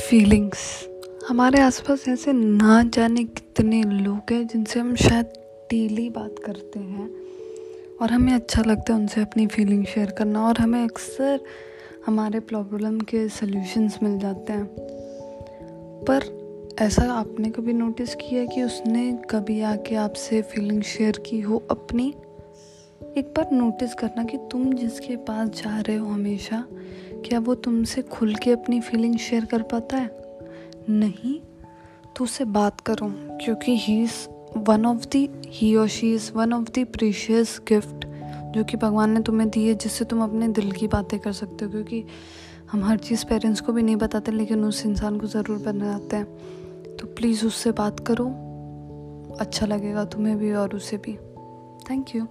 Feelings हमारे आसपास ऐसे ना जाने कितने लोग हैं जिनसे हम शायद डेली बात करते हैं और हमें अच्छा लगता है उनसे अपनी फीलिंग शेयर करना और हमें अक्सर हमारे प्रॉब्लम के सल्यूशंस मिल जाते हैं। पर ऐसा आपने कभी नोटिस किया कि उसने कभी आके आपसे फीलिंग शेयर की हो अपनी? एक बार नोटिस करना कि तुम जिसके पास जा रहे हो हमेशा क्या वो तुमसे खुल के अपनी फीलिंग शेयर कर पाता है? नहीं तो उससे बात करो, क्योंकि he is one of the he और she is one of the precious gift जो कि भगवान ने तुम्हें दी है, जिससे तुम अपने दिल की बातें कर सकते हो, क्योंकि हम हर चीज़ पेरेंट्स को भी नहीं बताते, लेकिन उस इंसान को ज़रूर बनाते हैं। तो प्लीज़ उससे बात करो अच्छा लगेगा तुम्हें भी और उसे भी। Thank you